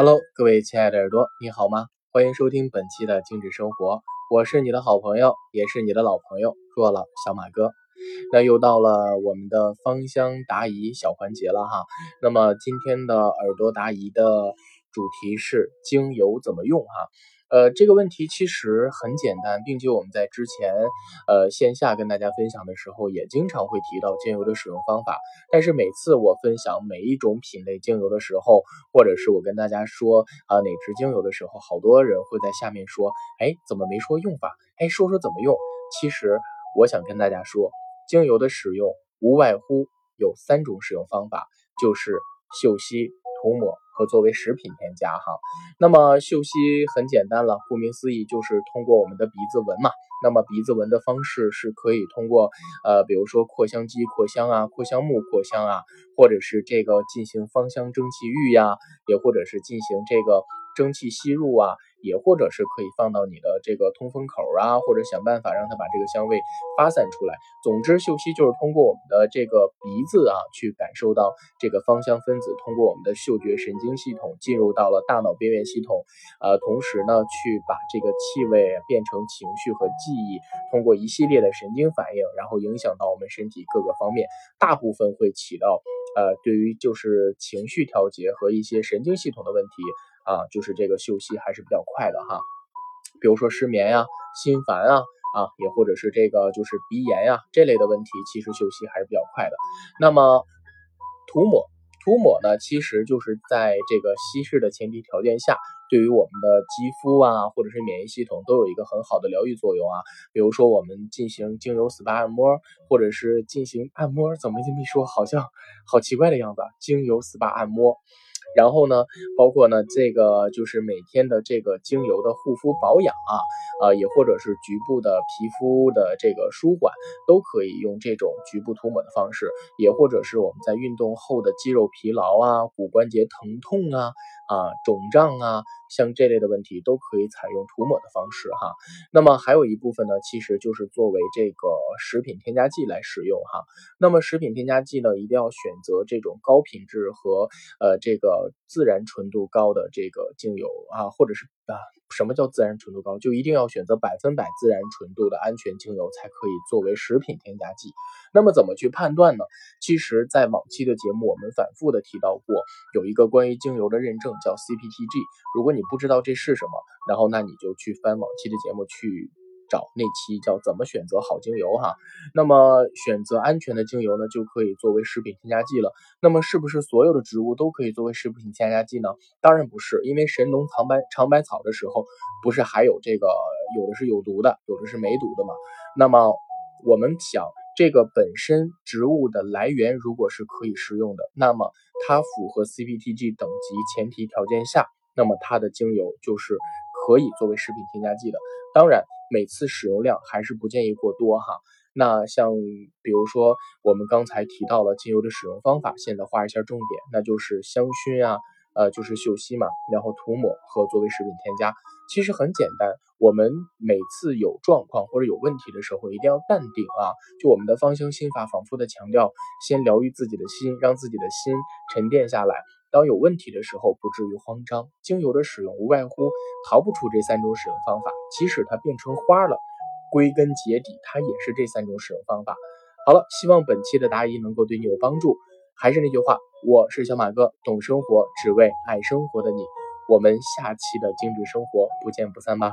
Hello，各位亲爱的耳朵，你好吗？欢迎收听本期的精致生活，我是你的好朋友，也是你的老朋友，弱了小马哥。那又到了我们的芳香答疑小环节了哈。那么今天的耳朵答疑的主题是精油怎么用哈？呃，这个问题其实很简单，并且我们在之前呃线下跟大家分享的时候，也经常会提到精油的使用方法。但是每次我分享每一种品类精油的时候，或者是我跟大家说啊哪支精油的时候，好多人会在下面说，哎，怎么没说用法？哎，说说怎么用？其实我想跟大家说，精油的使用无外乎有三种使用方法，就是嗅吸、涂抹。和作为食品添加哈，那么嗅吸很简单了，顾名思义就是通过我们的鼻子闻嘛。那么鼻子闻的方式是可以通过呃，比如说扩香机扩香啊，扩香木扩香啊，或者是这个进行芳香蒸汽浴呀，也或者是进行这个蒸汽吸入啊。也或者是可以放到你的这个通风口啊，或者想办法让它把这个香味发散出来。总之，嗅吸就是通过我们的这个鼻子啊，去感受到这个芳香分子通过我们的嗅觉神经系统进入到了大脑边缘系统，呃，同时呢，去把这个气味变成情绪和记忆，通过一系列的神经反应，然后影响到我们身体各个方面，大部分会起到呃，对于就是情绪调节和一些神经系统的问题。啊，就是这个嗅息还是比较快的哈，比如说失眠呀、心烦啊啊，也或者是这个就是鼻炎呀这类的问题，其实嗅息还是比较快的。那么涂抹，涂抹呢，其实就是在这个稀释的前提条件下，对于我们的肌肤啊，或者是免疫系统都有一个很好的疗愈作用啊。比如说我们进行精油 SPA 按摩，或者是进行按摩，怎么这么一说，好像好奇怪的样子，精油 SPA 按摩。然后呢，包括呢，这个就是每天的这个精油的护肤保养啊，啊，也或者是局部的皮肤的这个舒缓，都可以用这种局部涂抹的方式，也或者是我们在运动后的肌肉疲劳啊、骨关节疼痛啊。啊，肿胀啊，像这类的问题都可以采用涂抹的方式哈。那么还有一部分呢，其实就是作为这个食品添加剂来使用哈。那么食品添加剂呢，一定要选择这种高品质和呃这个自然纯度高的这个精油啊，或者是啊。什么叫自然纯度高？就一定要选择百分百自然纯度的安全精油才可以作为食品添加剂。那么怎么去判断呢？其实，在往期的节目我们反复的提到过，有一个关于精油的认证叫 CPTG。如果你不知道这是什么，然后那你就去翻往期的节目去。找那期叫怎么选择好精油哈，那么选择安全的精油呢，就可以作为食品添加剂了。那么是不是所有的植物都可以作为食品添加剂呢？当然不是，因为神农尝百尝百草的时候，不是还有这个有的是有毒的，有的是没毒的嘛。那么我们想，这个本身植物的来源如果是可以食用的，那么它符合 CPTG 等级前提条件下，那么它的精油就是可以作为食品添加剂的。当然。每次使用量还是不建议过多哈。那像比如说我们刚才提到了精油的使用方法，现在画一下重点，那就是香薰啊，呃，就是嗅吸嘛，然后涂抹和作为食品添加。其实很简单，我们每次有状况或者有问题的时候，一定要淡定啊。就我们的芳香心法反复的强调，先疗愈自己的心，让自己的心沉淀下来。当有问题的时候，不至于慌张。精油的使用无外乎逃不出这三种使用方法。即使它变成花了，归根结底它也是这三种使用方法。好了，希望本期的答疑能够对你有帮助。还是那句话，我是小马哥，懂生活，只为爱生活的你。我们下期的精致生活不见不散吧。